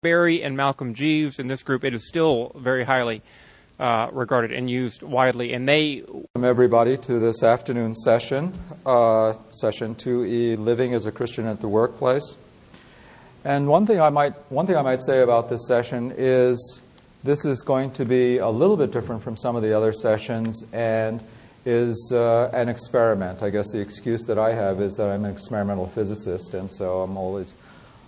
Berry and Malcolm Jeeves in this group, it is still very highly uh, regarded and used widely. And they welcome everybody to this afternoon session, uh, session 2E, Living as a Christian at the Workplace. And one thing I might one thing I might say about this session is this is going to be a little bit different from some of the other sessions and is uh, an experiment. I guess the excuse that I have is that I'm an experimental physicist, and so I'm always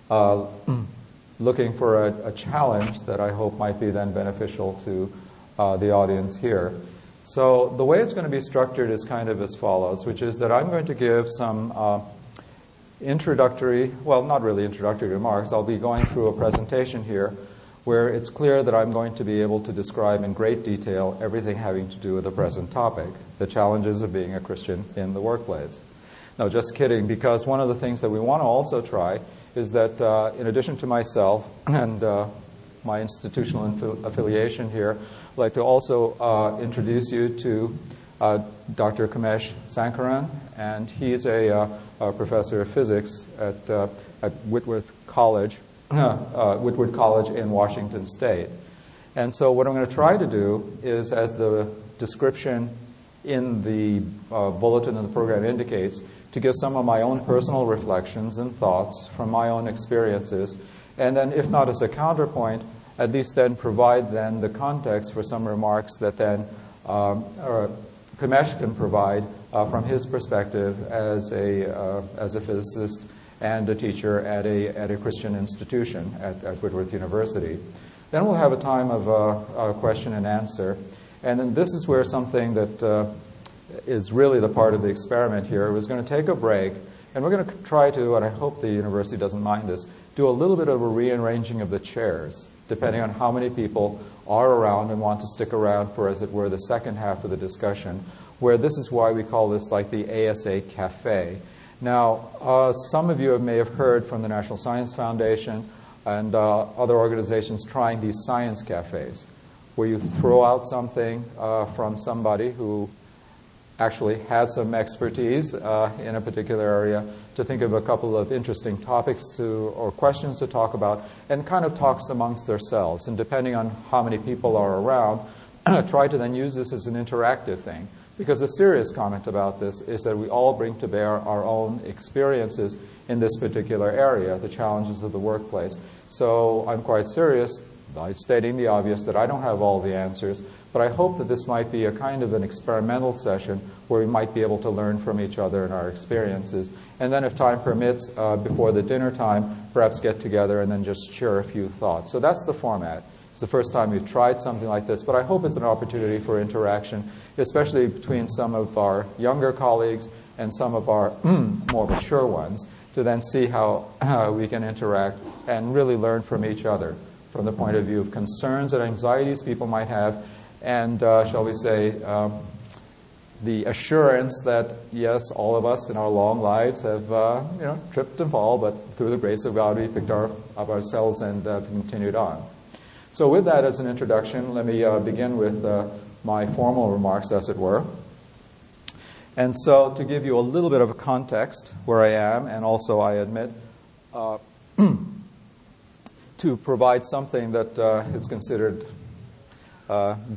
uh, looking for a, a, challenge that I hope might be then beneficial to uh, the audience here. So the way it's going to be structured is kind of as follows, which is that I'm going to give some uh, introductory, well, not really introductory remarks. I'll be going through a presentation here where it's clear that I'm going to be able to describe in great detail everything having to do with the present topic, the challenges of being a Christian in the workplace. No, just kidding, because one of the things that we want to also try is that uh, in addition to myself and uh, my institutional inf- affiliation here, I'd like to also uh, introduce you to uh, Dr. Kamesh Sankaran, and he's a, uh, a professor of physics at, uh, at Whitworth College, Whitworth College in Washington State. And so, what I'm going to try to do is, as the description in the bulletin of the program indicates, to give some of my own personal reflections and thoughts from my own experiences, and then, if not as a counterpoint, at least then provide then the context for some remarks that then um, Kamesh can provide uh, from his perspective as a, uh, as a physicist and a teacher at a, at a Christian institution at, at Whitworth University. Then we'll have a time of uh, question and answer. And then this is where something that uh, is really the part of the experiment here was going to take a break, and we're going to try to, and I hope the university doesn't mind this, do a little bit of a rearranging of the chairs depending on how many people are around and want to stick around for, as it were, the second half of the discussion, where this is why we call this like the ASA Cafe. Now, uh, some of you may have heard from the National Science Foundation and uh, other organizations trying these science cafes, where you throw out something uh, from somebody who actually has some expertise uh, in a particular area to think of a couple of interesting topics to or questions to talk about and kind of talks amongst themselves. And depending on how many people are around try to then use this as an interactive thing. Because the serious comment about this is that we all bring to bear our own experiences in this particular area the challenges of the workplace. So i'm quite serious by stating the obvious that i don't have all the answers but I hope that this might be a kind of an experimental session where we might be able to learn from each other and our experiences. And then, if time permits, uh, before the dinner time, perhaps get together and then just share a few thoughts. So that's the format. It's the first time we've tried something like this, but I hope it's an opportunity for interaction, especially between some of our younger colleagues and some of our more mature ones, to then see how uh, we can interact and really learn from each other from the point of view of concerns and anxieties people might have and, uh, shall we say, um, the assurance that, yes, all of us in our long lives have uh, you know, tripped and fall, but through the grace of God, we picked our, up ourselves and uh, continued on. So, with that as an introduction, let me uh, begin with uh, my formal remarks, as it were. And so, to give you a little bit of a context where I am, and also, I admit, uh, to provide something that is considered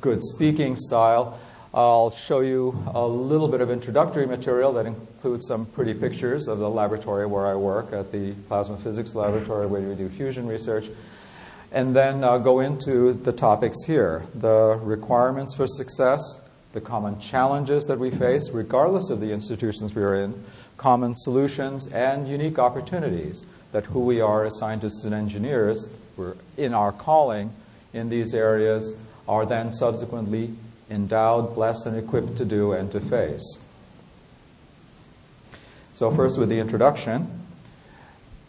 good speaking style. I'll show you a little bit of introductory material that includes some pretty pictures of the laboratory where I work at the Plasma Physics Laboratory where we do fusion research. And then uh, go into the topics here the requirements for success, the common challenges that we face, regardless of the institutions we are in, common solutions, and unique opportunities that who we are as scientists and engineers, we're in our calling in these areas, are then subsequently endowed, blessed, and equipped to do and to face. So, first with the introduction.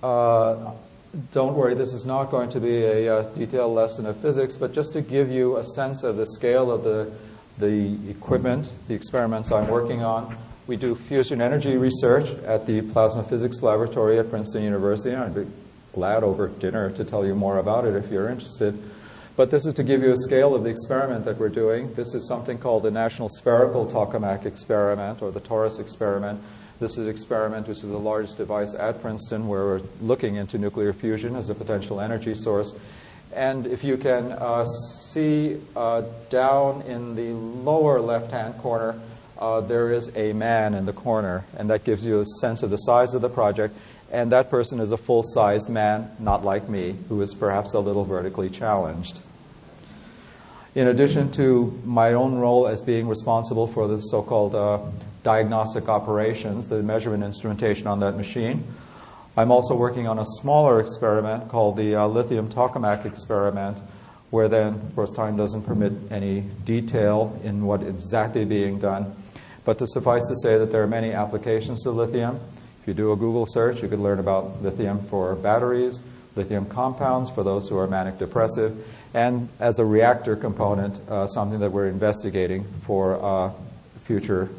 Uh, don't worry, this is not going to be a, a, uh, detailed lesson of physics, but just to give you a sense of the scale of the, the equipment, the experiments I'm working on. We do fusion energy research at the Plasma Physics Laboratory at Princeton University. and I'd be glad over dinner to tell you more about it if you're interested. But this is to give you a scale of the experiment that we're doing. This is something called the National Spherical Tokamak Experiment or the TORUS experiment. This is an experiment which is the largest device at Princeton where we're looking into nuclear fusion as a potential energy source. And if you can uh, see uh, down in the lower left hand corner, uh, there is a man in the corner, and that gives you a sense of the size of the project. And that person is a full sized man, not like me, who is perhaps a little vertically challenged. In addition to my own role as being responsible for the so called uh, diagnostic operations, the measurement instrumentation on that machine, I'm also working on a smaller experiment called the uh, lithium tokamak experiment, where then, of course, time doesn't permit any detail in what exactly being done. But to suffice to say that there are many applications to lithium. If you do a Google search, you could learn about lithium for batteries, lithium compounds for those who are manic depressive, and as a reactor component, uh, something that we're investigating for uh, future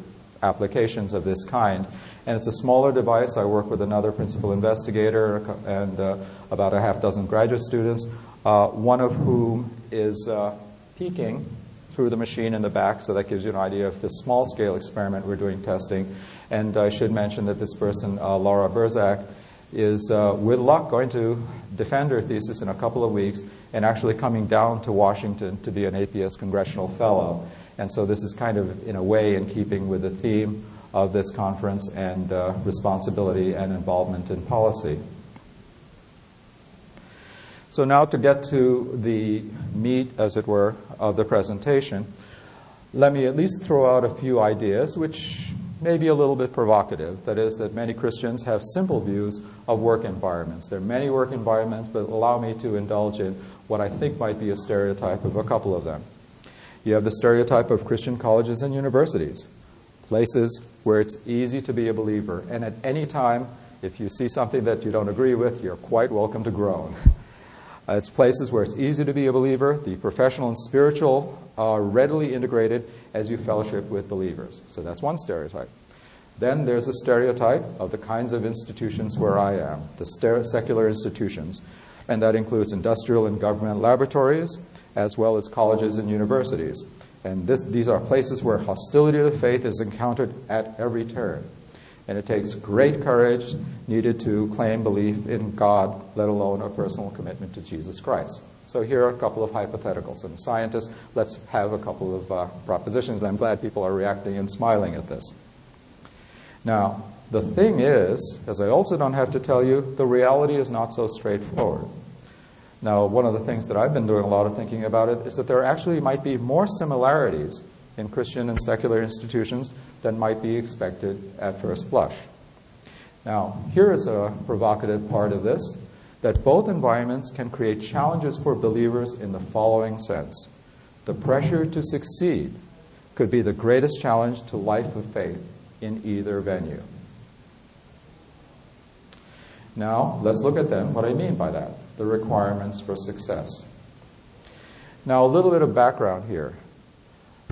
applications of this kind. And it's a smaller device. I work with another principal investigator and uh, about a half dozen graduate students, uh, one of whom is uh, peeking through the machine in the back, so that gives you an idea of this small scale experiment we're doing testing. And I should mention that this person, uh, Laura Berzak, is uh, with luck going to defend her thesis in a couple of weeks and actually coming down to Washington to be an APS congressional fellow. And so this is kind of, in a way, in keeping with the theme of this conference and uh, responsibility and involvement in policy. So, now to get to the meat, as it were, of the presentation, let me at least throw out a few ideas which may be a little bit provocative. That is, that many Christians have simple views of work environments. There are many work environments, but allow me to indulge in what I think might be a stereotype of a couple of them. You have the stereotype of Christian colleges and universities, places where it's easy to be a believer. And at any time, if you see something that you don't agree with, you're quite welcome to groan. Uh, it's places where it's easy to be a believer. The professional and spiritual are readily integrated as you fellowship with believers. So that's one stereotype. Then there's a stereotype of the kinds of institutions where I am, the secular institutions, and that includes industrial and government laboratories, as well as colleges and universities. And this, these are places where hostility to faith is encountered at every turn. And it takes great courage needed to claim belief in God, let alone a personal commitment to Jesus Christ. So here are a couple of hypotheticals. And scientists, let's have a couple of uh, propositions. I'm glad people are reacting and smiling at this. Now, the thing is, as I also don't have to tell you, the reality is not so straightforward. Now, one of the things that I've been doing a lot of thinking about it is that there actually might be more similarities in Christian and secular institutions than might be expected at first blush. Now, here is a provocative part of this that both environments can create challenges for believers in the following sense. The pressure to succeed could be the greatest challenge to life of faith in either venue. Now, let's look at them, what I mean by that, the requirements for success. Now, a little bit of background here.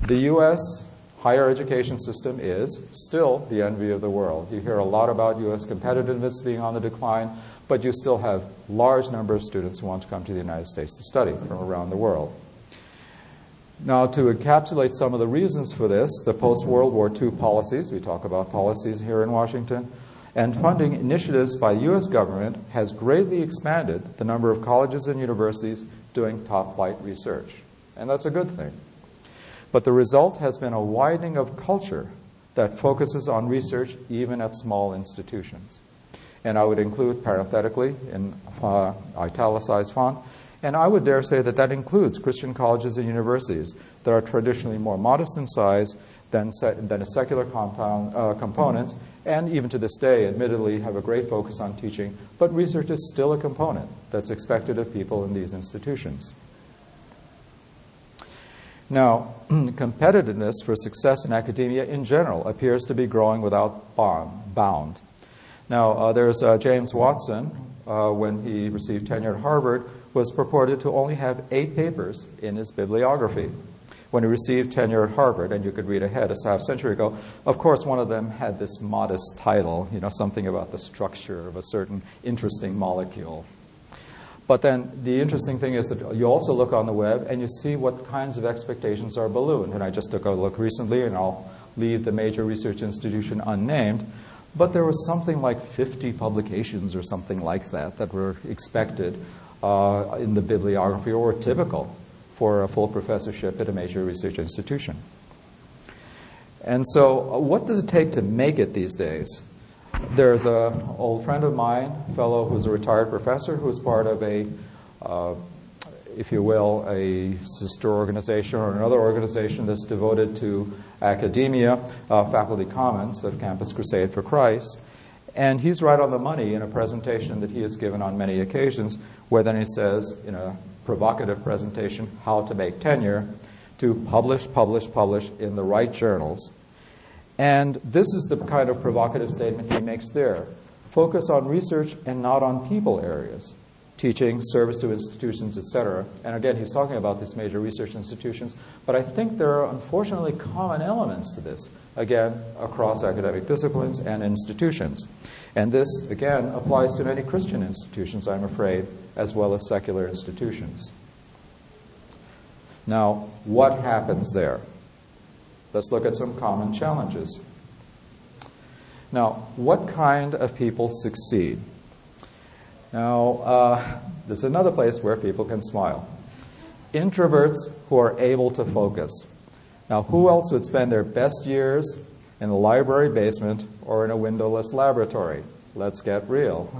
The U.S. higher education system is still the envy of the world. You hear a lot about U.S. competitiveness being on the decline, but you still have large number of students who want to come to the United States to study from around the world. Now, to encapsulate some of the reasons for this, the post World War II policies, we talk about policies here in Washington, and funding initiatives by U.S. government has greatly expanded the number of colleges and universities doing top flight research. And that's a good thing. But the result has been a widening of culture that focuses on research even at small institutions. And I would include parenthetically in uh, italicized font, and I would dare say that that includes Christian colleges and universities that are traditionally more modest in size than, than a secular compound, uh, component, and even to this day, admittedly, have a great focus on teaching, but research is still a component that's expected of people in these institutions. Now, competitiveness for success in academia in general appears to be growing without bound. Now, uh, there's uh, James Watson, uh, when he received tenure at Harvard, was purported to only have eight papers in his bibliography. When he received tenure at Harvard, and you could read ahead a half century ago, of course, one of them had this modest title, you know, something about the structure of a certain interesting molecule. But then the interesting thing is that you also look on the web and you see what kinds of expectations are ballooned. And I just took a look recently, and I'll leave the major research institution unnamed. but there was something like 50 publications or something like that that were expected uh, in the bibliography or typical for a full professorship at a major research institution. And so, uh, what does it take to make it these days? There's an old friend of mine, fellow who's a retired professor, who's part of a, uh, if you will, a sister organization or another organization that's devoted to academia, uh, Faculty Commons of Campus Crusade for Christ. And he's right on the money in a presentation that he has given on many occasions, where then he says, in a provocative presentation, how to make tenure, to publish, publish, publish in the right journals. And this is the kind of provocative statement he makes there. Focus on research and not on people areas teaching, service to institutions, etc. And again, he's talking about these major research institutions, but I think there are unfortunately common elements to this, again, across academic disciplines and institutions. And this, again, applies to many Christian institutions, I'm afraid, as well as secular institutions. Now, what happens there? Let's look at some common challenges. Now, what kind of people succeed? Now, uh, this is another place where people can smile. Introverts who are able to focus. Now, who else would spend their best years in a library basement or in a windowless laboratory? Let's get real.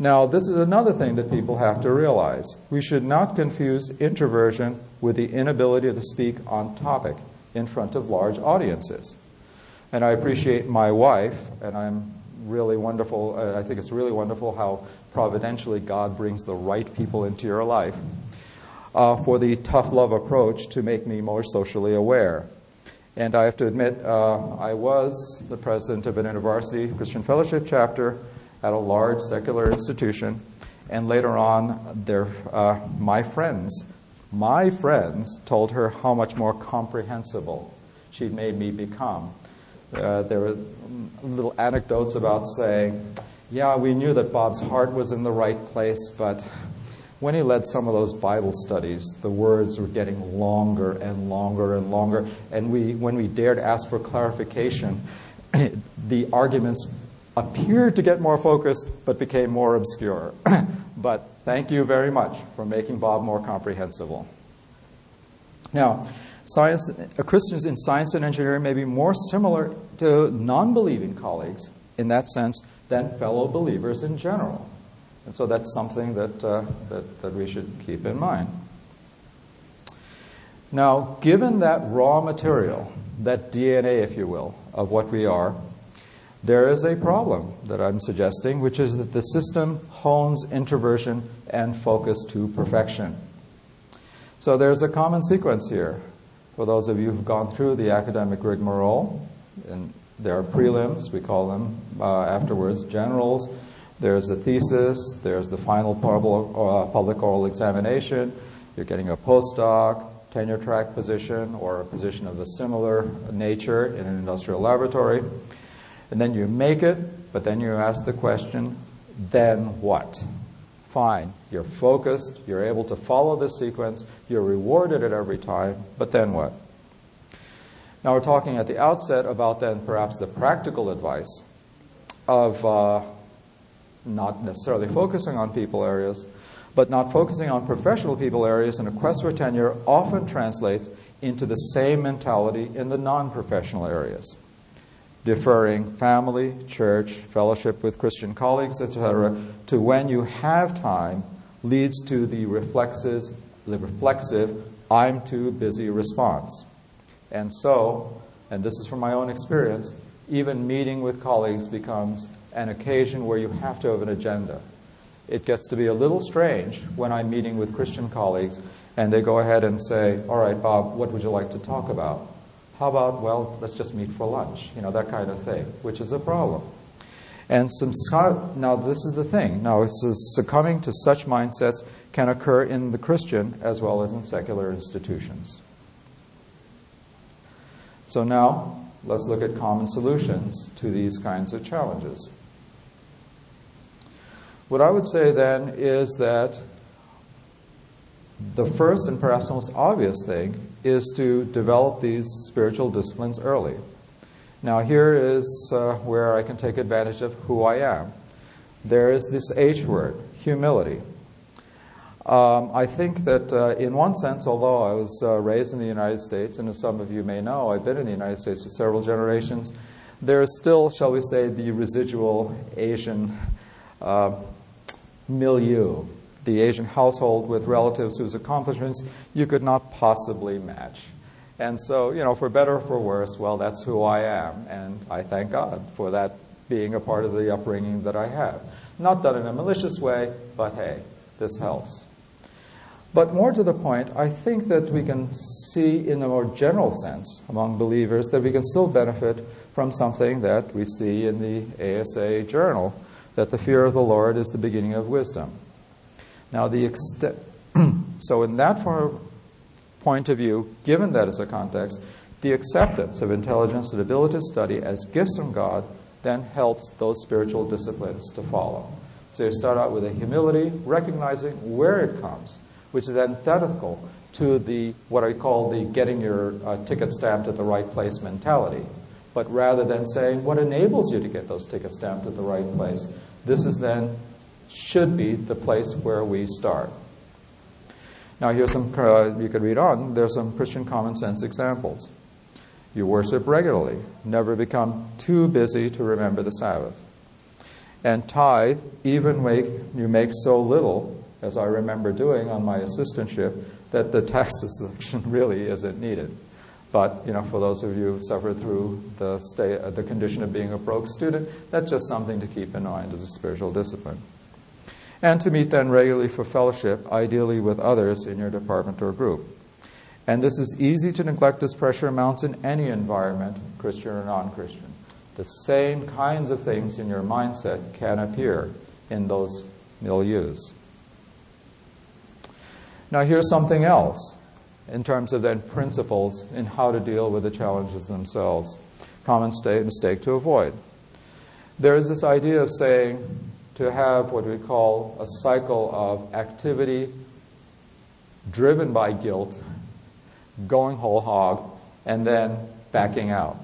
Now, this is another thing that people have to realize. We should not confuse introversion with the inability to speak on topic in front of large audiences. And I appreciate my wife, and I'm really wonderful. Uh, I think it's really wonderful how providentially God brings the right people into your life uh, for the tough love approach to make me more socially aware. And I have to admit, uh, I was the president of an InterVarsity Christian Fellowship chapter at a large secular institution, and later on, their, uh, my friends, my friends told her how much more comprehensible she'd made me become uh, there were little anecdotes about saying, yeah, we knew that Bob's heart was in the right place, but when he led some of those Bible studies, the words were getting longer and longer and longer. And we, when we dared ask for clarification, the arguments appeared to get more focused but became more obscure. but thank you very much for making Bob more comprehensible. Now, Science, Christians in science and engineering may be more similar to non believing colleagues in that sense than fellow believers in general. And so that's something that, uh, that, that we should keep in mind. Now, given that raw material, that DNA, if you will, of what we are, there is a problem that I'm suggesting, which is that the system hones introversion and focus to perfection. So there's a common sequence here for those of you who've gone through the academic rigmarole, and there are prelims, we call them uh, afterwards generals. There's the thesis, there's the final uh, public oral examination. You're getting a postdoc, tenure track position, or a position of a similar nature in an industrial laboratory. And then you make it, but then you ask the question, then what? Fine, you're focused, you're able to follow the sequence, you're rewarded at every time, but then what? Now, we're talking at the outset about then perhaps the practical advice of uh, not necessarily focusing on people areas, but not focusing on professional people areas in a quest for tenure often translates into the same mentality in the non professional areas deferring family, church, fellowship with Christian colleagues, etc., to when you have time leads to the reflexes, the reflexive I'm too busy response. And so, and this is from my own experience, even meeting with colleagues becomes an occasion where you have to have an agenda. It gets to be a little strange when I'm meeting with Christian colleagues and they go ahead and say, All right, Bob, what would you like to talk about? How about, well, let's just meet for lunch, you know, that kind of thing, which is a problem. And some now this is the thing. Now, succumbing to such mindsets can occur in the Christian as well as in secular institutions. So now, let's look at common solutions to these kinds of challenges. What I would say then is that the first and perhaps most obvious thing is to develop these spiritual disciplines early. Now, here is uh, where I can take advantage of who I am. There is this H word, humility. Um, I think that uh, in one sense, although I was uh, raised in the United States, and as some of you may know, I've been in the United States for several generations, there is still, shall we say, the residual Asian uh, milieu, the Asian household with relatives whose accomplishments you could not possibly match. And so, you know, for better or for worse, well, that's who I am. And I thank God for that being a part of the upbringing that I have. Not done in a malicious way, but hey, this helps. But more to the point, I think that we can see in a more general sense among believers that we can still benefit from something that we see in the ASA journal that the fear of the Lord is the beginning of wisdom. Now, the extent, so in that point of view, given that as a context, the acceptance of intelligence and ability to study as gifts from God then helps those spiritual disciplines to follow. So you start out with a humility, recognizing where it comes, which is antithetical to the what I call the getting your uh, ticket stamped at the right place mentality. But rather than saying what enables you to get those tickets stamped at the right place, this is then should be the place where we start. Now, here's some, uh, you could read on, there's some Christian common sense examples. You worship regularly, never become too busy to remember the Sabbath. And tithe, even when you make so little, as I remember doing on my assistantship, that the tax deduction really isn't needed. But you know, for those of you who suffered through the, state, uh, the condition of being a broke student, that's just something to keep in mind as a spiritual discipline. And to meet then regularly for fellowship, ideally with others in your department or group. And this is easy to neglect as pressure mounts in any environment, Christian or non Christian. The same kinds of things in your mindset can appear in those milieus. Now, here's something else in terms of then principles in how to deal with the challenges themselves. Common mistake to avoid. There is this idea of saying to have what we call a cycle of activity driven by guilt, going whole hog, and then backing out.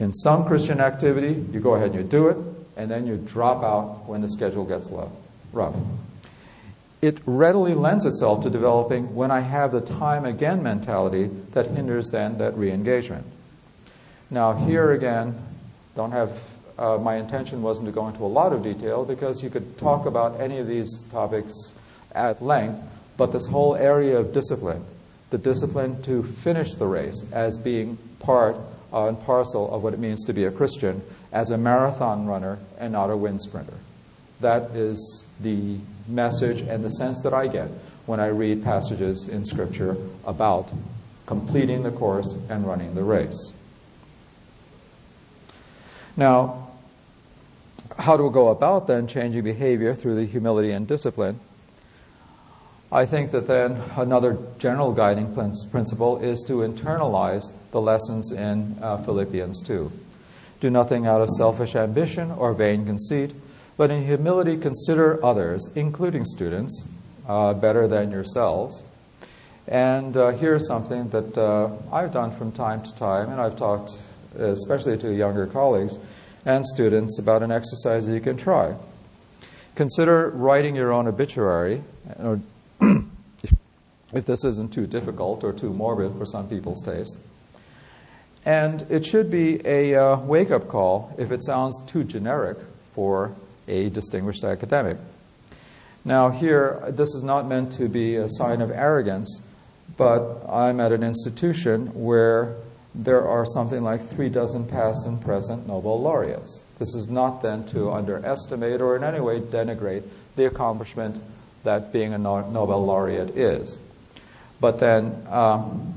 In some Christian activity, you go ahead and you do it, and then you drop out when the schedule gets low, rough it readily lends itself to developing when I have the time again mentality that hinders then that re engagement. Now, here again, don't have uh, my intention wasn't to go into a lot of detail because you could talk about any of these topics at length, but this whole area of discipline, the discipline to finish the race as being part uh, and parcel of what it means to be a Christian, as a marathon runner and not a wind sprinter. That is the message and the sense that I get when I read passages in Scripture about completing the course and running the race. Now, how do we go about then changing behavior through the humility and discipline? I think that then another general guiding principle is to internalize the lessons in uh, Philippians 2. Do nothing out of selfish ambition or vain conceit but in humility, consider others, including students, uh, better than yourselves. And uh, here's something that uh, I've done from time to time, and I've talked especially to younger colleagues and students about an exercise that you can try. Consider writing your own obituary, or if this isn't too difficult or too morbid for some people's taste. And it should be a uh, wake up call if it sounds too generic for a distinguished academic. Now, here, this is not meant to be a sign of arrogance, but I'm at an institution where there are something like three dozen past and present Nobel laureates. This is not then to underestimate or in any way denigrate the accomplishment that being a Nobel laureate is. But then, um,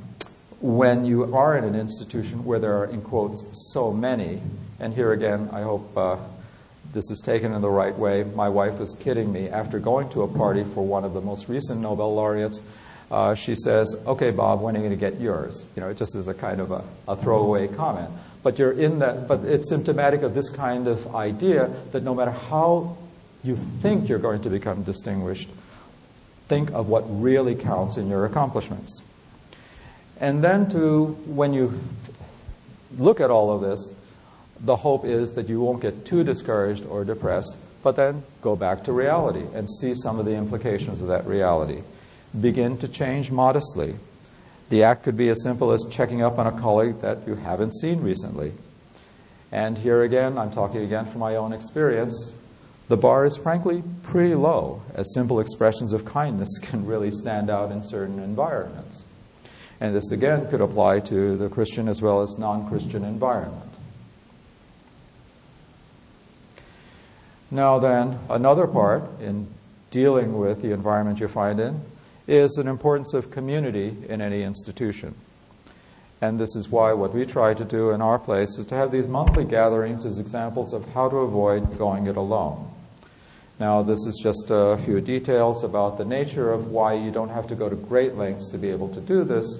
when you are in an institution where there are, in quotes, so many, and here again, I hope uh, this is taken in the right way. My wife was kidding me. After going to a party for one of the most recent Nobel laureates, uh, she says, "Okay, Bob, when are you going to get yours?" You know, it just is a kind of a, a throwaway comment. But you're in that. But it's symptomatic of this kind of idea that no matter how you think you're going to become distinguished, think of what really counts in your accomplishments. And then to when you look at all of this, the hope is that you won't get too discouraged or depressed, but then go back to reality and see some of the implications of that reality. Begin to change modestly. The act could be as simple as checking up on a colleague that you haven't seen recently. And here again, I'm talking again from my own experience. The bar is frankly pretty low, as simple expressions of kindness can really stand out in certain environments. And this again could apply to the Christian as well as non Christian environment. Now, then, another part in dealing with the environment you find in is an importance of community in any institution. And this is why what we try to do in our place is to have these monthly gatherings as examples of how to avoid going it alone. Now, this is just a few details about the nature of why you don't have to go to great lengths to be able to do this.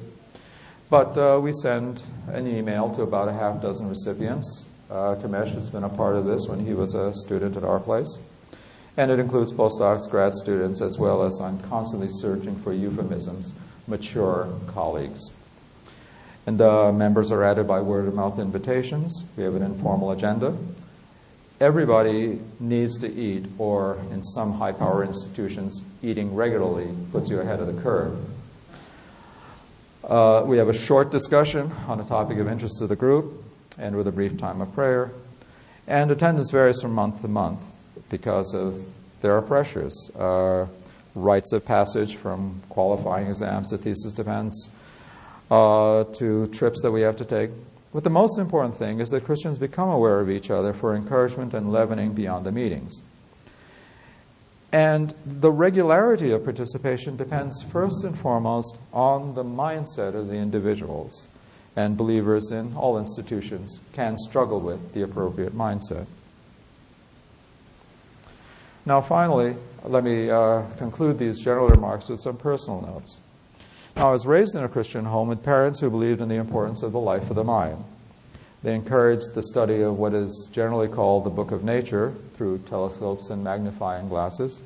But uh, we send an email to about a half dozen recipients. Uh, Kamesh has been a part of this when he was a student at our place. And it includes postdocs, grad students, as well as I'm constantly searching for euphemisms, mature colleagues. And uh, members are added by word of mouth invitations. We have an informal agenda. Everybody needs to eat, or in some high power institutions, eating regularly puts you ahead of the curve. Uh, we have a short discussion on a topic of interest to the group, and with a brief time of prayer. And attendance varies from month to month because of there are pressures. Uh, rites of passage from qualifying exams to thesis defense uh, to trips that we have to take. But the most important thing is that Christians become aware of each other for encouragement and leavening beyond the meetings. And the regularity of participation depends first and foremost on the mindset of the individuals. And believers in all institutions can struggle with the appropriate mindset. Now, finally, let me uh, conclude these general remarks with some personal notes. Now, I was raised in a Christian home with parents who believed in the importance of the life of the mind. They encouraged the study of what is generally called the book of nature through telescopes and magnifying glasses.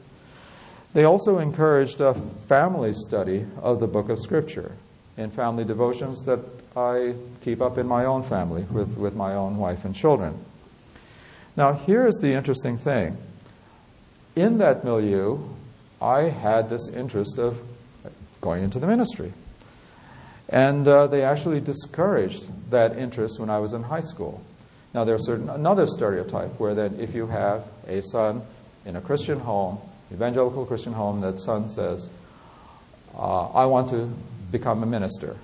They also encouraged a family study of the book of Scripture in family devotions that I keep up in my own family with, with my own wife and children. Now, here is the interesting thing. In that milieu, I had this interest of going into the ministry. And uh, they actually discouraged that interest when I was in high school. Now, there's another stereotype where that if you have a son in a Christian home, evangelical Christian home, that son says, uh, "I want to become a minister."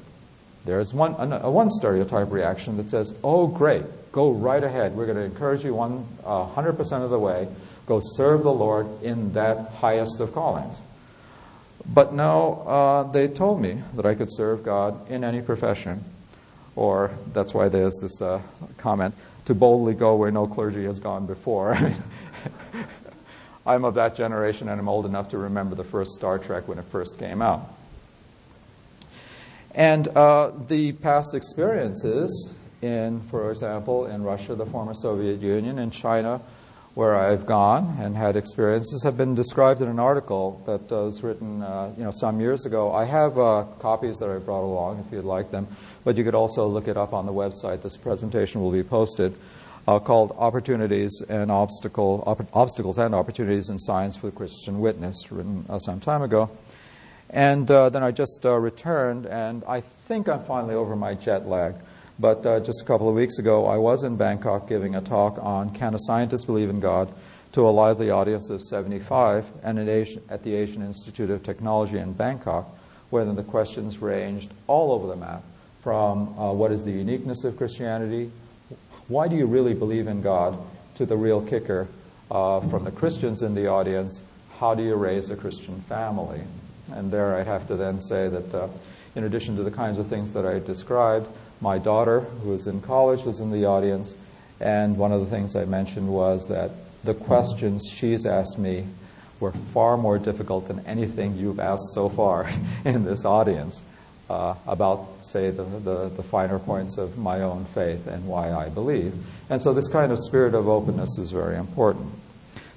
There's one a, one stereotype reaction that says, "Oh, great, go right ahead. We're going to encourage you one hundred percent of the way. Go serve the Lord in that highest of callings." But no, uh, they told me that I could serve God in any profession. Or that's why there's this uh, comment to boldly go where no clergy has gone before. I'm of that generation and I'm old enough to remember the first Star Trek when it first came out. And uh, the past experiences in, for example, in Russia, the former Soviet Union, in China, where I've gone and had experiences have been described in an article that was written, uh, you know, some years ago. I have uh, copies that I brought along if you'd like them, but you could also look it up on the website. This presentation will be posted. Uh, called Opportunities and Obstacle, Obstacles and Opportunities in Science for the Christian Witness, written uh, some time ago. And uh, then I just uh, returned, and I think I'm finally over my jet lag. But uh, just a couple of weeks ago, I was in Bangkok giving a talk on Can a Scientist Believe in God? to a lively audience of 75 and at the Asian Institute of Technology in Bangkok, where the questions ranged all over the map from uh, what is the uniqueness of Christianity, why do you really believe in God, to the real kicker uh, from the Christians in the audience, how do you raise a Christian family? And there I have to then say that uh, in addition to the kinds of things that I described, my daughter, who was in college, was in the audience, and one of the things I mentioned was that the questions she's asked me were far more difficult than anything you've asked so far in this audience uh, about, say, the, the, the, finer points of my own faith and why I believe. And so this kind of spirit of openness is very important.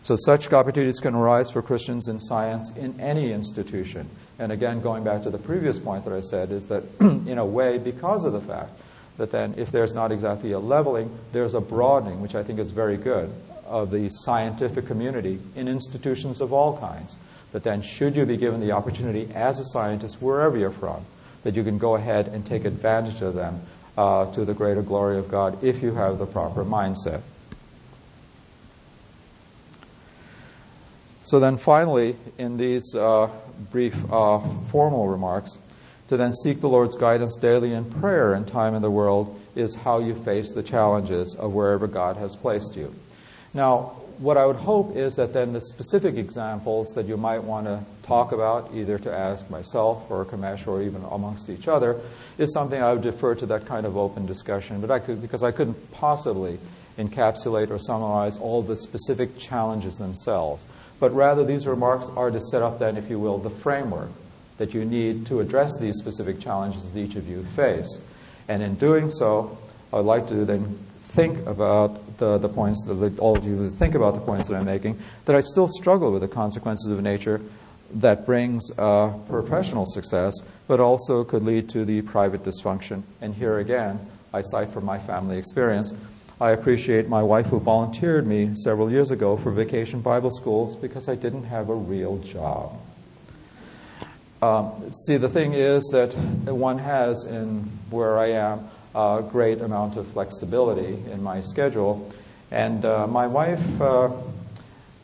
So such opportunities can arise for Christians in science in any institution. And again, going back to the previous point that I said, is that in a way, because of the fact that then if there's not exactly a leveling, there's a broadening, which I think is very good, of the scientific community in institutions of all kinds. That then, should you be given the opportunity as a scientist, wherever you're from, that you can go ahead and take advantage of them uh, to the greater glory of God if you have the proper mindset. So then, finally, in these uh, brief uh, formal remarks, to then seek the Lord's guidance daily in prayer and time in the world is how you face the challenges of wherever God has placed you. Now, what I would hope is that then the specific examples that you might want to talk about, either to ask myself or Kamesh or even amongst each other, is something I would defer to that kind of open discussion. But I could, because I couldn't possibly encapsulate or summarize all the specific challenges themselves. But rather, these remarks are to set up then, if you will, the framework that you need to address these specific challenges that each of you face. And in doing so, I would like to then think about the, the points that all of you think about the points that I'm making, that I still struggle with the consequences of nature that brings uh, professional success, but also could lead to the private dysfunction. And here again, I cite from my family experience. I appreciate my wife who volunteered me several years ago for vacation Bible schools because I didn't have a real job. Um, see, the thing is that one has, in where I am, a great amount of flexibility in my schedule. And uh, my wife uh,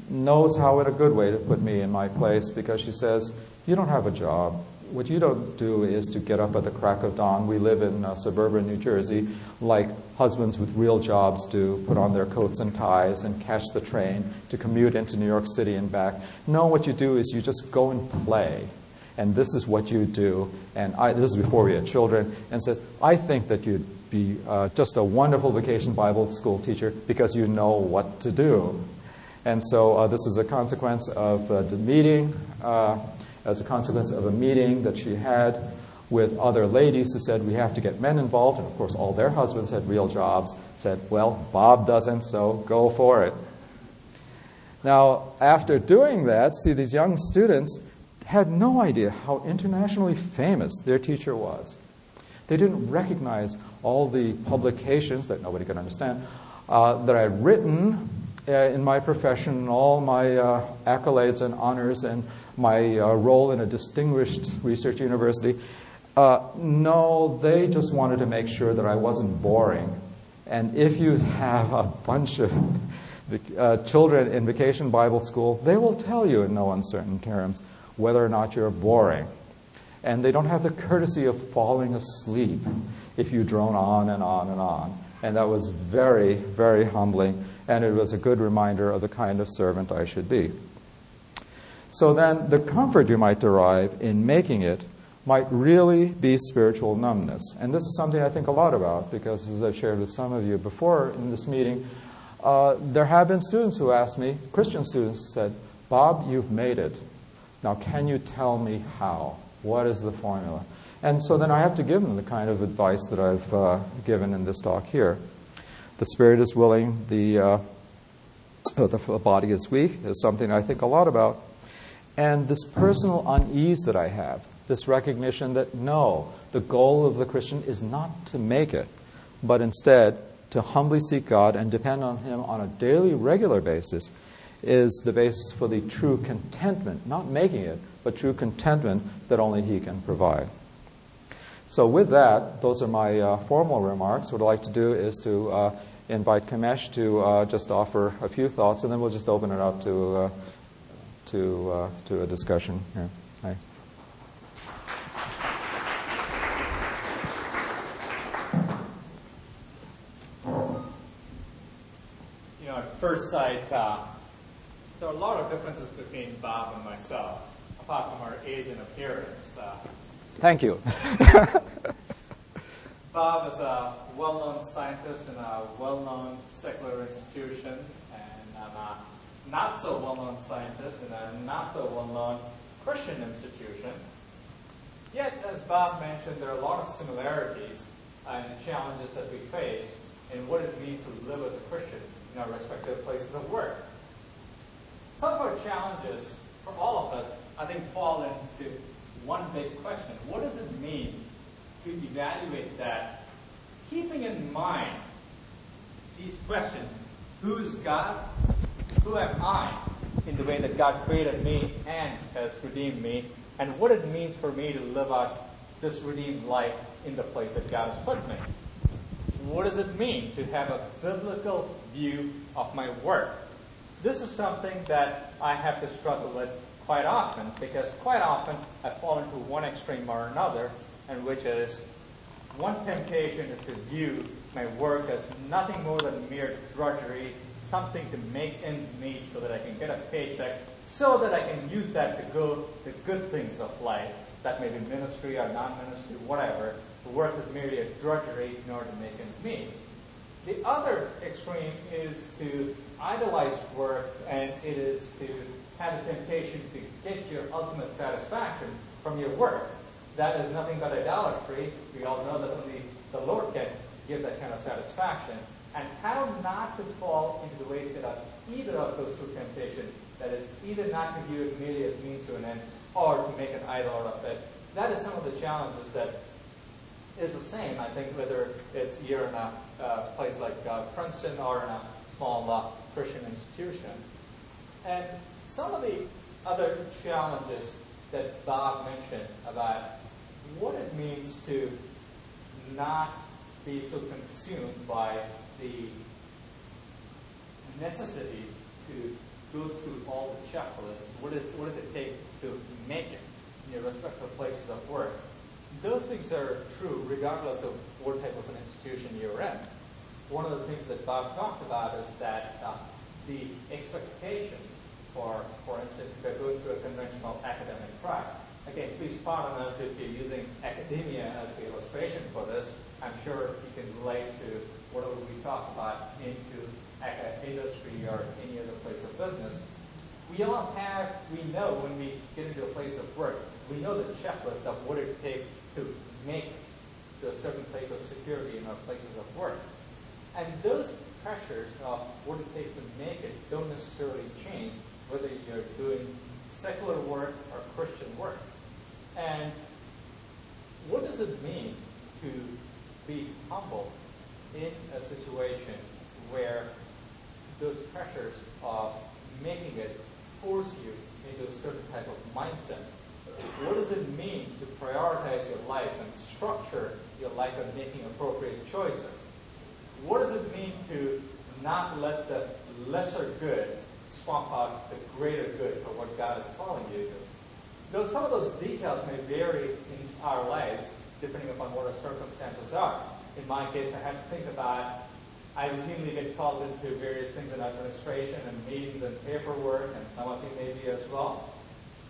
knows how, in a good way, to put me in my place because she says, You don't have a job. What you don't do is to get up at the crack of dawn. We live in uh, suburban New Jersey, like husbands with real jobs do, put on their coats and ties and catch the train to commute into New York City and back. No, what you do is you just go and play and this is what you do. And I, this is before we had children, and says, I think that you'd be uh, just a wonderful vacation Bible school teacher because you know what to do. And so uh, this is a consequence of uh, the meeting, uh, as a consequence of a meeting that she had with other ladies who said, we have to get men involved. And of course, all their husbands had real jobs, said, well, Bob doesn't, so go for it. Now, after doing that, see, these young students had no idea how internationally famous their teacher was. They didn't recognize all the publications that nobody could understand uh, that I had written uh, in my profession, all my uh, accolades and honors, and my uh, role in a distinguished research university. Uh, no, they just wanted to make sure that I wasn't boring. And if you have a bunch of uh, children in vacation Bible school, they will tell you in no uncertain terms whether or not you're boring. And they don't have the courtesy of falling asleep if you drone on and on and on. And that was very, very humbling, and it was a good reminder of the kind of servant I should be. So then, the comfort you might derive in making it might really be spiritual numbness. And this is something I think a lot about because, as I've shared with some of you before in this meeting, uh, there have been students who asked me, Christian students, said, Bob, you've made it. Now, can you tell me how? What is the formula? And so then I have to give them the kind of advice that I've uh, given in this talk here. The spirit is willing, the, uh, the body is weak, is something I think a lot about. And this personal unease that I have, this recognition that no, the goal of the Christian is not to make it, but instead to humbly seek God and depend on Him on a daily, regular basis is the basis for the true contentment, not making it, but true contentment that only He can provide. So, with that, those are my uh, formal remarks. What I'd like to do is to uh, invite Kamesh to uh, just offer a few thoughts, and then we'll just open it up to, uh, to, uh, to a discussion here. Hi. You know, at first sight, uh, there are a lot of differences between Bob and myself, apart from our age and appearance. Uh, Thank you. Bob is a well-known scientist in a well-known secular institution, and I'm a not so well-known scientist in a not so well-known Christian institution. Yet, as Bob mentioned, there are a lot of similarities and challenges that we face in what it means to live as a Christian in our respective places of work. Some of our challenges for all of us, I think, fall into one big question. What does it mean to evaluate that keeping in mind these questions who is God? Who am I? In the way that God created me and has redeemed me, and what it means for me to live out this redeemed life in the place that God has put me. What does it mean to have a biblical view of my work? This is something that I have to struggle with quite often because quite often I fall into one extreme or another, and which is one temptation is to view my work as nothing more than mere drudgery, something to make ends meet so that I can get a paycheck, so that I can use that to go the good things of life. That may be ministry or non-ministry, whatever. The work is merely a drudgery in order to make ends meet. The other extreme is to idolize work, and it is to have a temptation to get your ultimate satisfaction from your work. That is nothing but idolatry. We all know that only the Lord can give that kind of satisfaction. And how not to fall into the wayside of either of those two temptations. That is, either not to view it merely as means to an end, or to make an idol out of it. That is some of the challenges that is the same, I think, whether it's year or a uh, place like uh, Princeton or in a small uh, Christian institution. And some of the other challenges that Bob mentioned about what it means to not be so consumed by the necessity to go through all the checklists. What, is, what does it take to make it in your respective places of work? Those things are true regardless of what type of an institution you're in. One of the things that Bob talked about is that uh, the expectations for, for instance, if you're going through a conventional academic track. Again, please pardon us if you're using academia as the illustration for this. I'm sure you can relate to whatever we talk about into industry or any other place of business. We all have, we know when we get into a place of work, we know the checklist of what it takes to make a certain place of security in our places of work. And those pressures of what it takes to make it don't necessarily change whether you're doing secular work or Christian work. And what does it mean to be humble in a situation where those pressures of making it force you into a certain type of mindset? What does it mean to prioritize your life and structure your life and making appropriate choices? What does it mean to not let the lesser good swamp out the greater good for what God is calling you to. Though some of those details may vary in our lives depending upon what our circumstances are. In my case, I have to think about I routinely get called into various things in administration and meetings and paperwork, and some of you may be as well.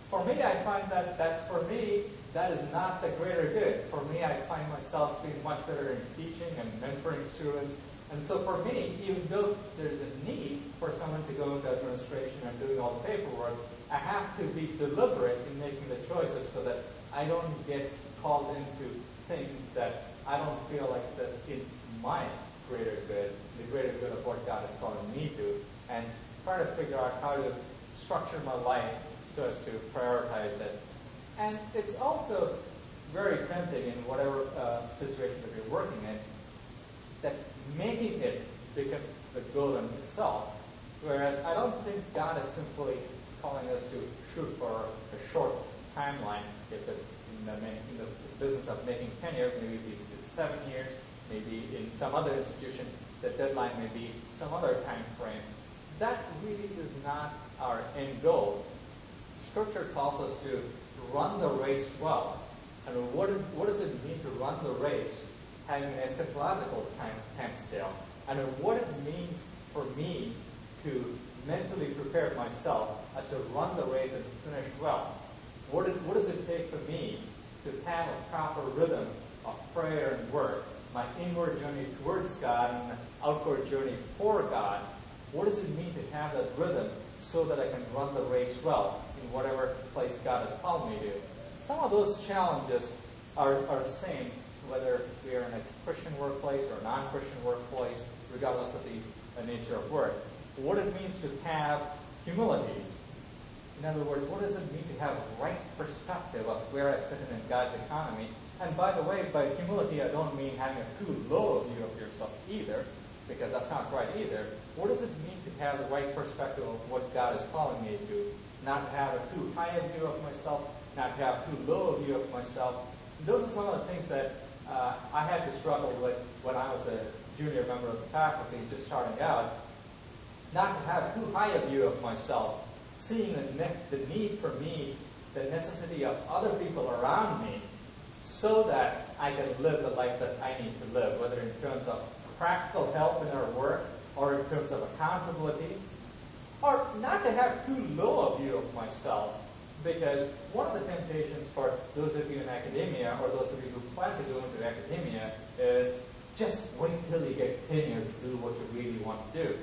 For me, I find that that's for me, that is not the greater good. For me, I find myself being much better in teaching and mentoring students and so for me, even though there's a need for someone to go into administration and doing all the paperwork, I have to be deliberate in making the choices so that I don't get called into things that I don't feel like that's in my greater good, the greater good of what God is calling me to, and try to figure out how to structure my life so as to prioritize it. And it's also very tempting in whatever uh, situation that you're working in that making it become the goal in itself. Whereas I don't think God is simply calling us to shoot for a short timeline. If it's in the, in the business of making tenure, maybe it's seven years. Maybe in some other institution, the deadline may be some other time frame. That really is not our end goal. Scripture calls us to run the race well. And what, what does it mean to run the race? having an eschatological time, time scale, and what it means for me to mentally prepare myself as to run the race and finish well. What, it, what does it take for me to have a proper rhythm of prayer and work, my inward journey towards God and outward journey for God? What does it mean to have that rhythm so that I can run the race well in whatever place God has called me to? Some of those challenges are, are the same whether we are in a Christian workplace or a non-Christian workplace, regardless of the, the nature of work. What it means to have humility. In other words, what does it mean to have right perspective of where I fit in in God's economy? And by the way, by humility, I don't mean having a too low view of yourself either, because that's not right either. What does it mean to have the right perspective of what God is calling me to? Not to have a too high a view of myself, not to have too low a view of myself. Those are some of the things that uh, I had to struggle with when I was a junior member of the faculty, just starting out. Not to have too high a view of myself, seeing the, ne- the need for me, the necessity of other people around me, so that I can live the life that I need to live, whether in terms of practical help in our work or in terms of accountability, or not to have too low a view of myself. Because one of the temptations for those of you in academia or those of you who plan to go into academia is just wait till you get tenure to do what you really want to do.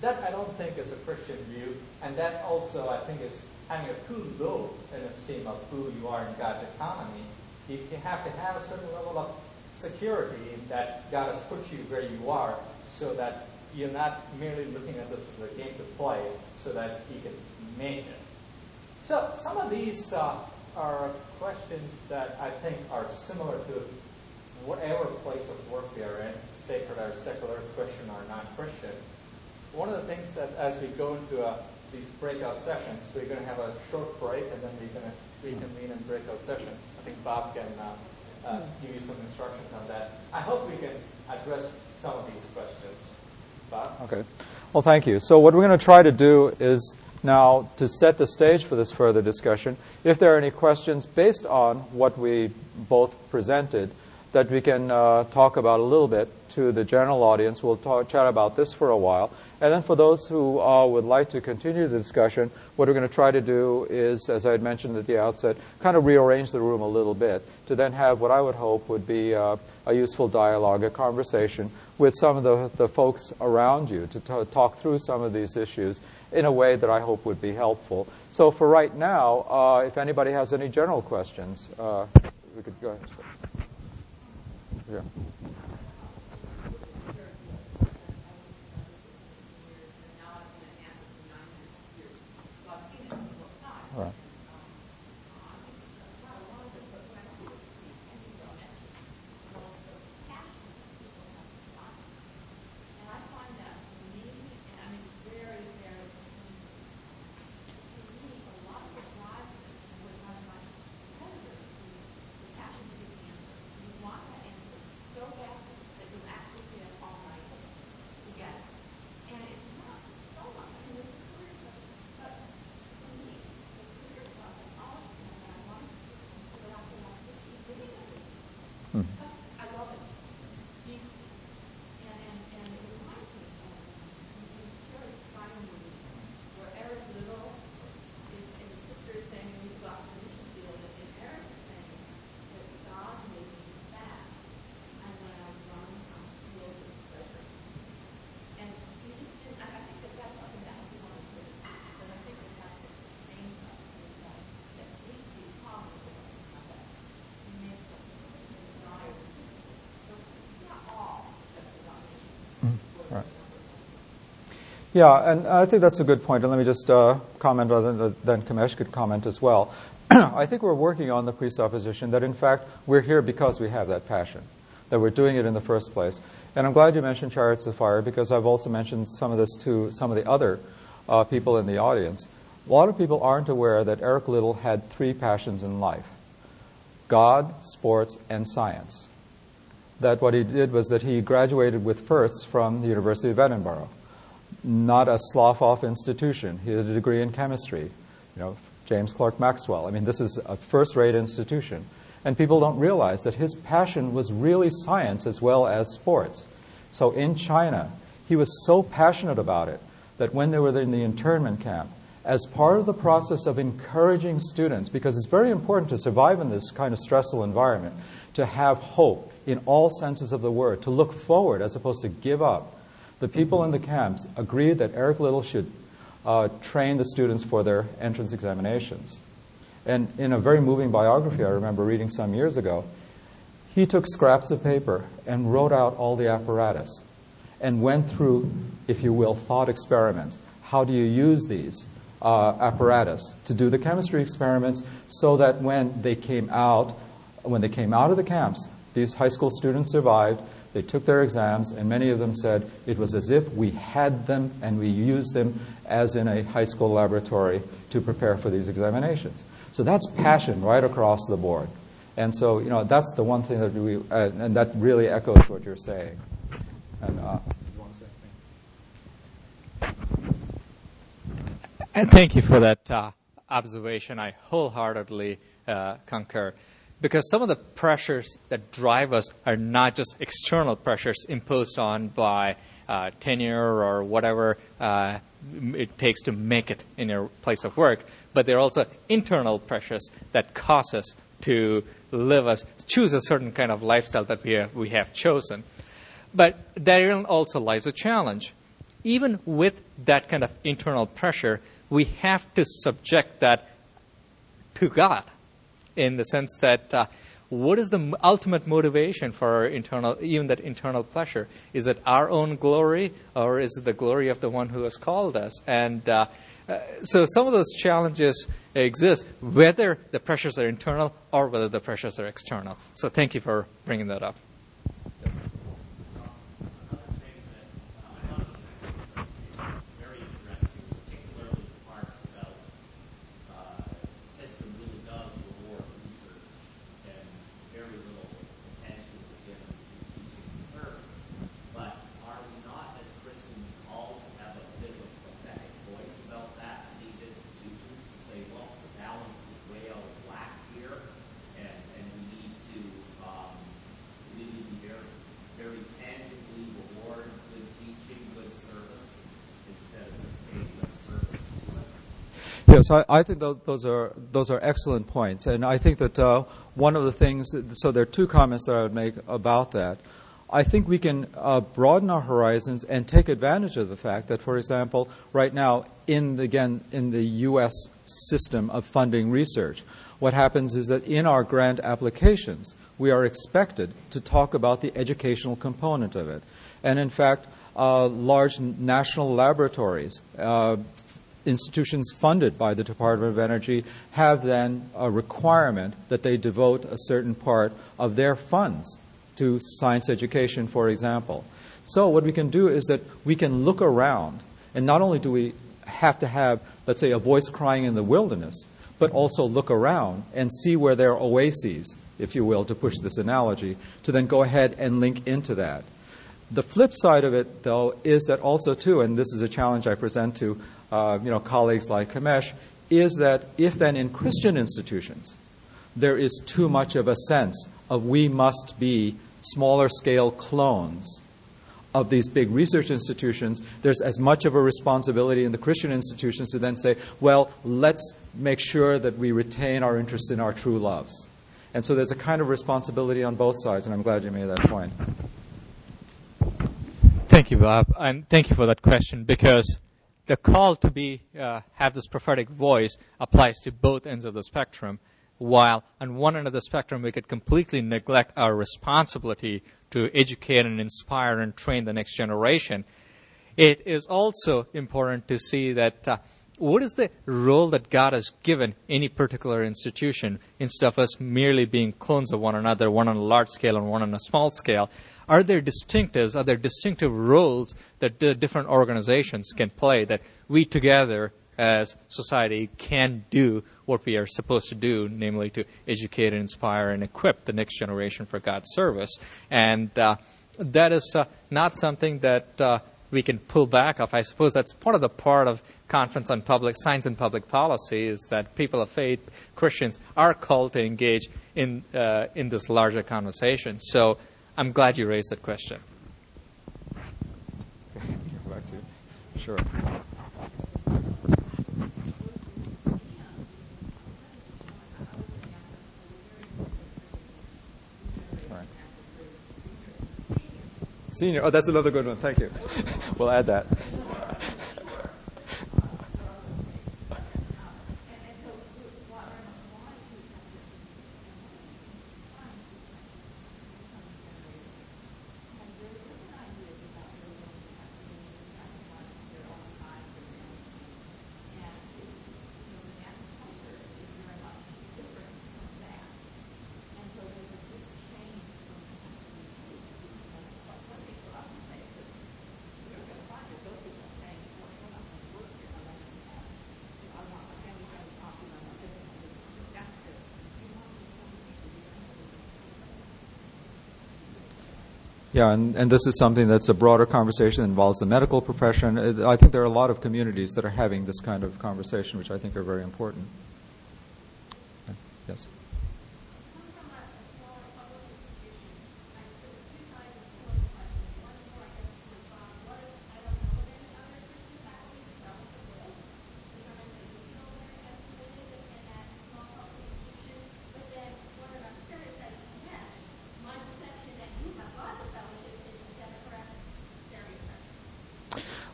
That I don't think is a Christian view, and that also I think is having a too low an esteem of who you are in God's economy. You have to have a certain level of security that God has put you where you are so that you're not merely looking at this as a game to play so that He can make it. So some of these uh, are questions that I think are similar to whatever place of work we are in, sacred or secular, Christian or non-Christian. One of the things that as we go into uh, these breakout sessions, we're going to have a short break and then we're going to reconvene in breakout sessions. I think Bob can uh, uh, give you some instructions on that. I hope we can address some of these questions. Bob? Okay. Well, thank you. So, what we're going to try to do is now to set the stage for this further discussion. If there are any questions based on what we both presented, that we can uh, talk about a little bit to the general audience. We'll talk, chat about this for a while. And then for those who uh, would like to continue the discussion, what we're going to try to do is, as I had mentioned at the outset, kind of rearrange the room a little bit to then have what I would hope would be uh, a useful dialogue, a conversation with some of the, the folks around you to t- talk through some of these issues in a way that I hope would be helpful. So for right now, uh, if anybody has any general questions, uh, we could go ahead. Yeah. Mm-hmm. Yeah, and I think that's a good point. And let me just uh, comment on that, then Kamesh could comment as well. I think we're working on the presupposition that, in fact, we're here because we have that passion, that we're doing it in the first place. And I'm glad you mentioned Chariots of Fire because I've also mentioned some of this to some of the other uh, people in the audience. A lot of people aren't aware that Eric Liddell had three passions in life God, sports, and science. That what he did was that he graduated with firsts from the University of Edinburgh not a slough off institution. He had a degree in chemistry. You know, James Clerk Maxwell. I mean, this is a first rate institution. And people don't realize that his passion was really science as well as sports. So in China, he was so passionate about it that when they were in the internment camp, as part of the process of encouraging students, because it's very important to survive in this kind of stressful environment, to have hope in all senses of the word, to look forward as opposed to give up the people in the camps agreed that Eric Liddell should uh, train the students for their entrance examinations. And in a very moving biography I remember reading some years ago, he took scraps of paper and wrote out all the apparatus and went through, if you will, thought experiments. How do you use these? uh, apparatus to do the chemistry experiments so that when they came out, when they came out of the camps, these high school students survived. They took their exams, and many of them said it was as if we had them and we used them as in a high school laboratory to prepare for these examinations. So that's passion right across the board. And so, you know, that's the one thing that we, uh, and that really echoes what you're saying. And, uh, thank you for that uh, observation. I wholeheartedly uh, concur. Because some of the pressures that drive us are not just external pressures imposed on by uh, tenure or whatever uh, it takes to make it in your place of work, but they're also internal pressures that cause us to live us choose a certain kind of lifestyle that we have, we have chosen. But therein also lies a challenge. Even with that kind of internal pressure, we have to subject that to God in the sense that uh, what is the ultimate motivation for our internal, even that internal pleasure? Is it our own glory or is it the glory of the one who has called us? And uh, uh, so some of those challenges exist, whether the pressures are internal or whether the pressures are external. So thank you for bringing that up. Yes, I, I think those are those are excellent points, and I think that uh, one of the things. That, so there are two comments that I would make about that. I think we can uh, broaden our horizons and take advantage of the fact that, for example, right now in the, again in the U.S. system of funding research, what happens is that in our grant applications we are expected to talk about the educational component of it, and in fact. Uh, large national laboratories, uh, institutions funded by the Department of Energy have then a requirement that they devote a certain part of their funds to science education, for example. So, what we can do is that we can look around, and not only do we have to have, let's say, a voice crying in the wilderness, but also look around and see where there are oases, if you will, to push this analogy, to then go ahead and link into that. The flip side of it, though, is that also, too, and this is a challenge I present to Uh, you know, colleagues like Kamesh, is that if then in Christian institutions there is too much of a sense of we must be smaller scale clones of these big research institutions, there's as much of a responsibility in the Christian institutions to then say, well, let's make sure that we retain our interest in our true loves. And so there's a kind of responsibility on both sides, and I'm glad you made that point. Thank you, Bob, and thank you for that question because the call to be uh, have this prophetic voice applies to both ends of the spectrum. While on one end of the spectrum we could completely neglect our responsibility to educate and inspire and train the next generation, it is also important to see that uh, what is the role that God has given any particular institution instead of us merely being clones of one another, one on a large scale and one on a small scale? Are there distinctives, are there distinctive roles that the different organizations can play that we together as society can do what we are supposed to do, namely to educate and inspire and equip the next generation for God's service? And uh, that is uh, not something that uh, we can pull back off. I suppose that's part of the part of Conference on Public Science and Public Policy is that people of faith, Christians, are called to engage in uh, in this larger conversation. So I'm glad you raised that question. Sure. Senior. Oh, that's another good one. Thank you. we'll add that. Yeah, and, and this is something that's a broader conversation that involves the medical profession. I think there are a lot of communities that are having this kind of conversation, which I think are very important. Yes.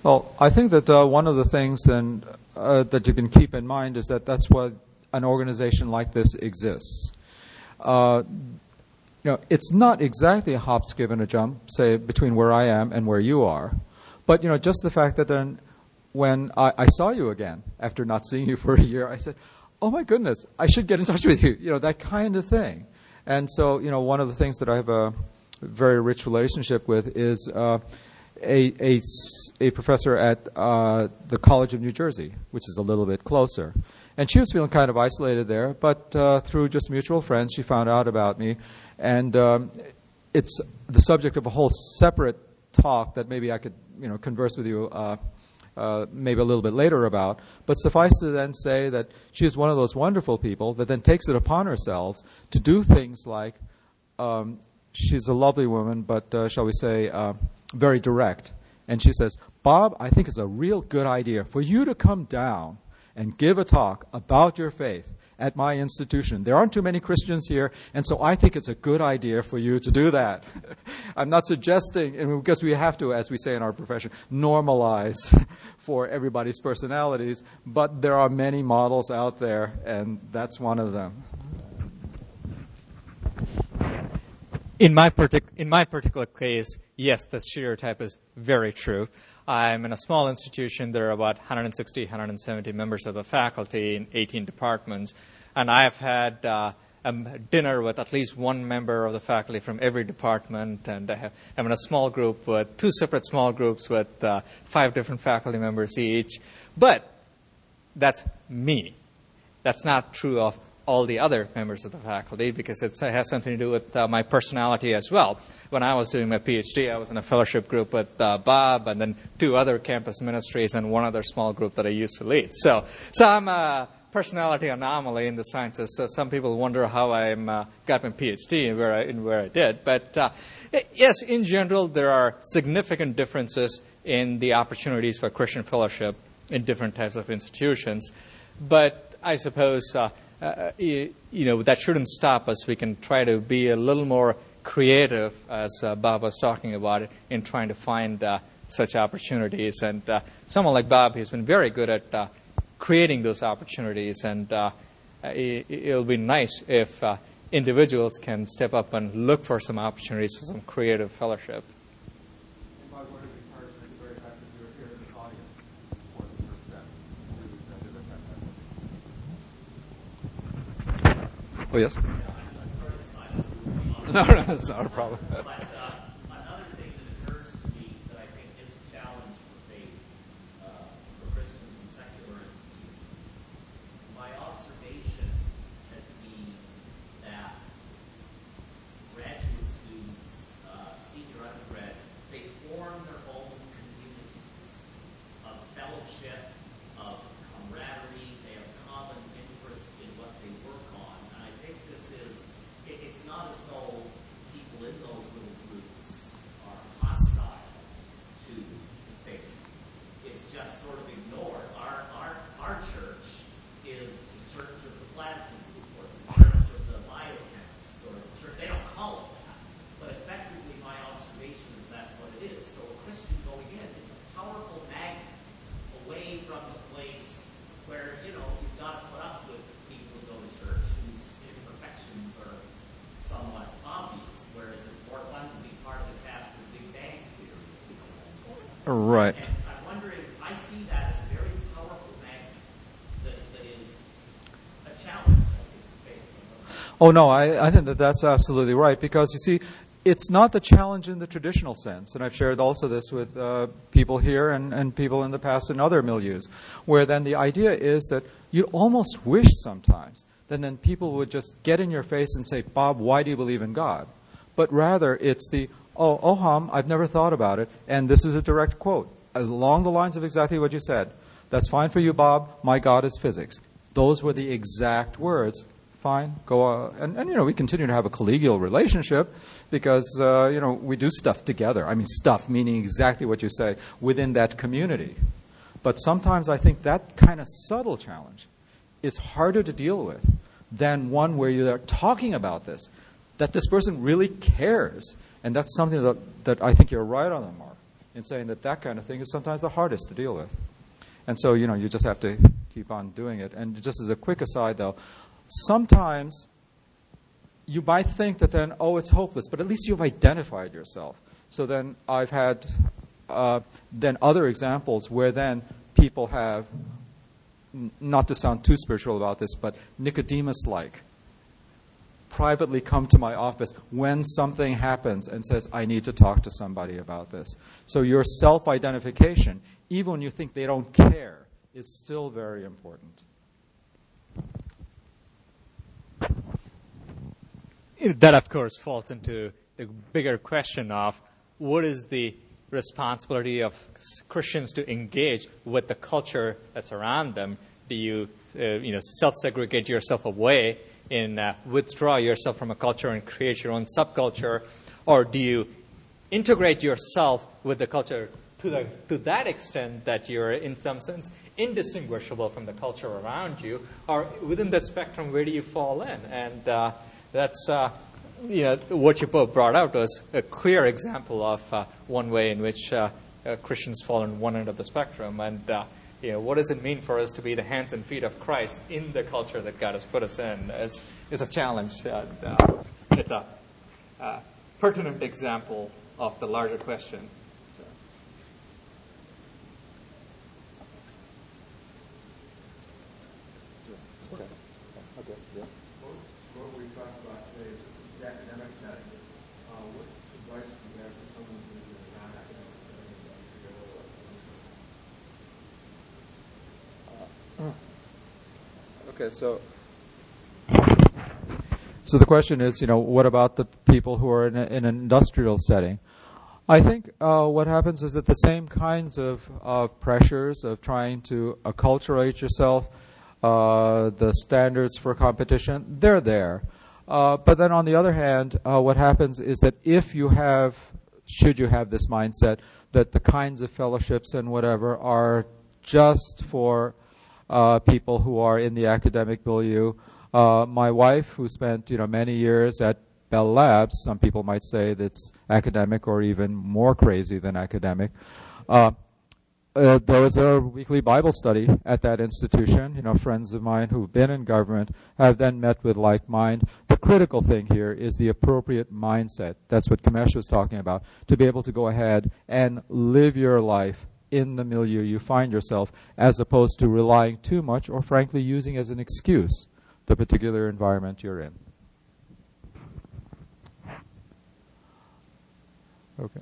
Well, I think that uh, one of the things then uh, that you can keep in mind is that that's why an organization like this exists. Uh, you know, it's not exactly a hop, skip, and a jump, say between where I am and where you are, but you know, just the fact that then when I, I saw you again after not seeing you for a year, I said, "Oh my goodness, I should get in touch with you." You know, that kind of thing. And so, you know, one of the things that I have a very rich relationship with is uh, a, a, professor at uh, the College of New Jersey, which is a little bit closer. And she was feeling kind of isolated there, but uh, through just mutual friends, she found out about me. And um, it's the subject of a whole separate talk that maybe I could you know, converse with you uh, uh, maybe a little bit later about. But suffice to then say that she is one of those wonderful people that then takes it upon herself to do things like um, she's a lovely woman, but uh, shall we say, uh, very direct. And she says, Bob, I think it's a real good idea for you to come down and give a talk about your faith at my institution. There aren't too many Christians here, and so I think it's a good idea for you to do that. I'm not suggesting, because we have to, as we say in our profession, normalize for everybody's personalities, but there are many models out there, and that's one of them. In my, partic- in my particular case, yes, the stereotype is very true. I'm in a small institution. There are about 160, 170 members of the faculty in 18 departments. And I've had uh, a dinner with at least one member of the faculty from every department. And I have, I'm in a small group with two separate small groups with uh, five different faculty members each. But that's me. That's not true of all the other members of the faculty because it has something to do with uh, my personality as well. When I was doing my PhD, I was in a fellowship group with uh, Bob and then two other campus ministries and one other small group that I used to lead. So, so I'm a personality anomaly in the sciences. So some people wonder how I uh, got my PhD and where I, and where I did. But uh, yes, in general, there are significant differences in the opportunities for Christian fellowship in different types of institutions. But I suppose uh, uh, you, you, know, that shouldn't stop us. We can try to be a little more creative, as uh, Bob was talking about, in trying to find uh, such opportunities. And uh, someone like Bob, he's been very good at uh, creating those opportunities. And uh, it, will be nice if individuals can step up and look for some opportunities for some creative fellowship. Oh, yes? No, no, it's not a problem. Right. I'm wondering, I see that as a very powerful magnet that, that is a challenge. Oh, no, I, I think that that's absolutely right because you see, it's not the challenge in the traditional sense, and I've shared also this with uh, people here and, and people in the past in other milieus, where then the idea is that you almost wish sometimes that then people would just get in your face and say, Bob, why do you believe in God? But rather, it's the Oh, Oham, I've never thought about it. And this is a direct quote along the lines of exactly what you said. That's fine for you, Bob. My God is physics. Those were the exact words. Fine, go uh, and, and you know we continue to have a collegial relationship because uh, you know we do stuff together. I mean stuff meaning exactly what you say within that community. But sometimes I think that kind of subtle challenge is harder to deal with than one where you're talking about this, that this person really cares, and that's something that, that I think you're right on the mark in saying that that kind of thing is sometimes the hardest to deal with. And so, you know, you just have to keep on doing it. And just as a quick aside, though, sometimes you might think that then, oh, it's hopeless, but at least you've identified yourself. So then I've had uh, then other examples where then people have, n- not to sound too spiritual about this, but Nicodemus like, privately come to my office when something happens and says, I need to talk to somebody about this. So your self identification, even when you think they don't care, is still very important. That of course falls into the bigger question of what is the responsibility of Christians to engage with the culture that's around them. Do you, uh, you know, self-segregate yourself away and uh, withdraw yourself from a culture and create your own subculture, or do you integrate yourself with the culture to, the, to that extent that you're, in some sense, indistinguishable from the culture around you, or within that spectrum, where do you fall in? And uh, that's uh, you know what you both brought out was a clear example of uh, one way in which uh, uh, Christians fall on one end of the spectrum, and uh, you know what does it mean for us to be the hands and feet of Christ in the culture that God has put us in? Is is a challenge. And, it's a pertinent example of the larger question. So. Okay. Okay. Yeah. what we talked about today is the academic setting. Uh, what advice do you have for someone who's in a non-academic setting about to go Okay, so so the question is, you know, what about the people who are in, a, in an industrial setting? I think uh, what happens is that the same kinds of, of pressures of trying to acculturate yourself, uh, the standards for competition, they're there. Uh, but then on the other hand, uh, what happens is that if you have, should you have this mindset, that the kinds of fellowships and whatever are just for uh, people who are in the academic milieu. Uh, my wife, who spent you know many years at Bell Labs, some people might say that's academic or even more crazy than academic. Uh, uh, there was a weekly Bible study at that institution. You know, friends of mine who've been in government have then met with like mind. The critical thing here is the appropriate mindset. That's what Kamesh was talking about. To be able to go ahead and live your life in the milieu you find yourself, as opposed to relying too much or frankly using as an excuse the particular environment you're in. Okay.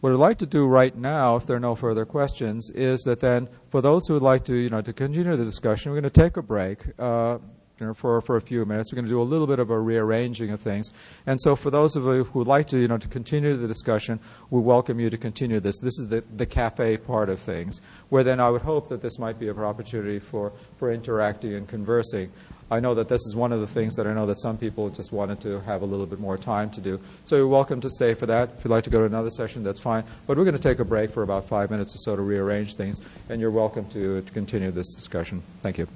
What I'd like to do right now, if there are no further questions, is that then for those who would like to, you know, to continue the discussion, we're going to take a break. Uh, know, for, for a few minutes. We're going to do a little bit of a rearranging of things. And so for those of you who would like to, you know, to continue the discussion, we welcome you to continue this. This is the, the cafe part of things, where then I would hope that this might be an opportunity for, for interacting and conversing. I know that this is one of the things that I know that some people just wanted to have a little bit more time to do. So you're welcome to stay for that. If you'd like to go to another session, that's fine. But we're going to take a break for about five minutes or so to rearrange things, and you're welcome to, to continue this discussion. Thank you.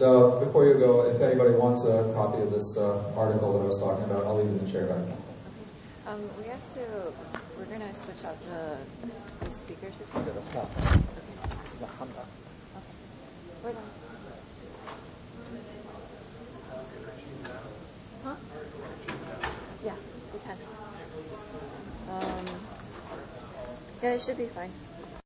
And uh, before you go, if anybody wants a copy of this uh, article that I was talking about, I'll leave it in the chair back. Um, we have to, we're going to switch out the, the speaker system. Okay. Okay. Wait on. Huh? Yeah, we can. Um, yeah, it should be fine.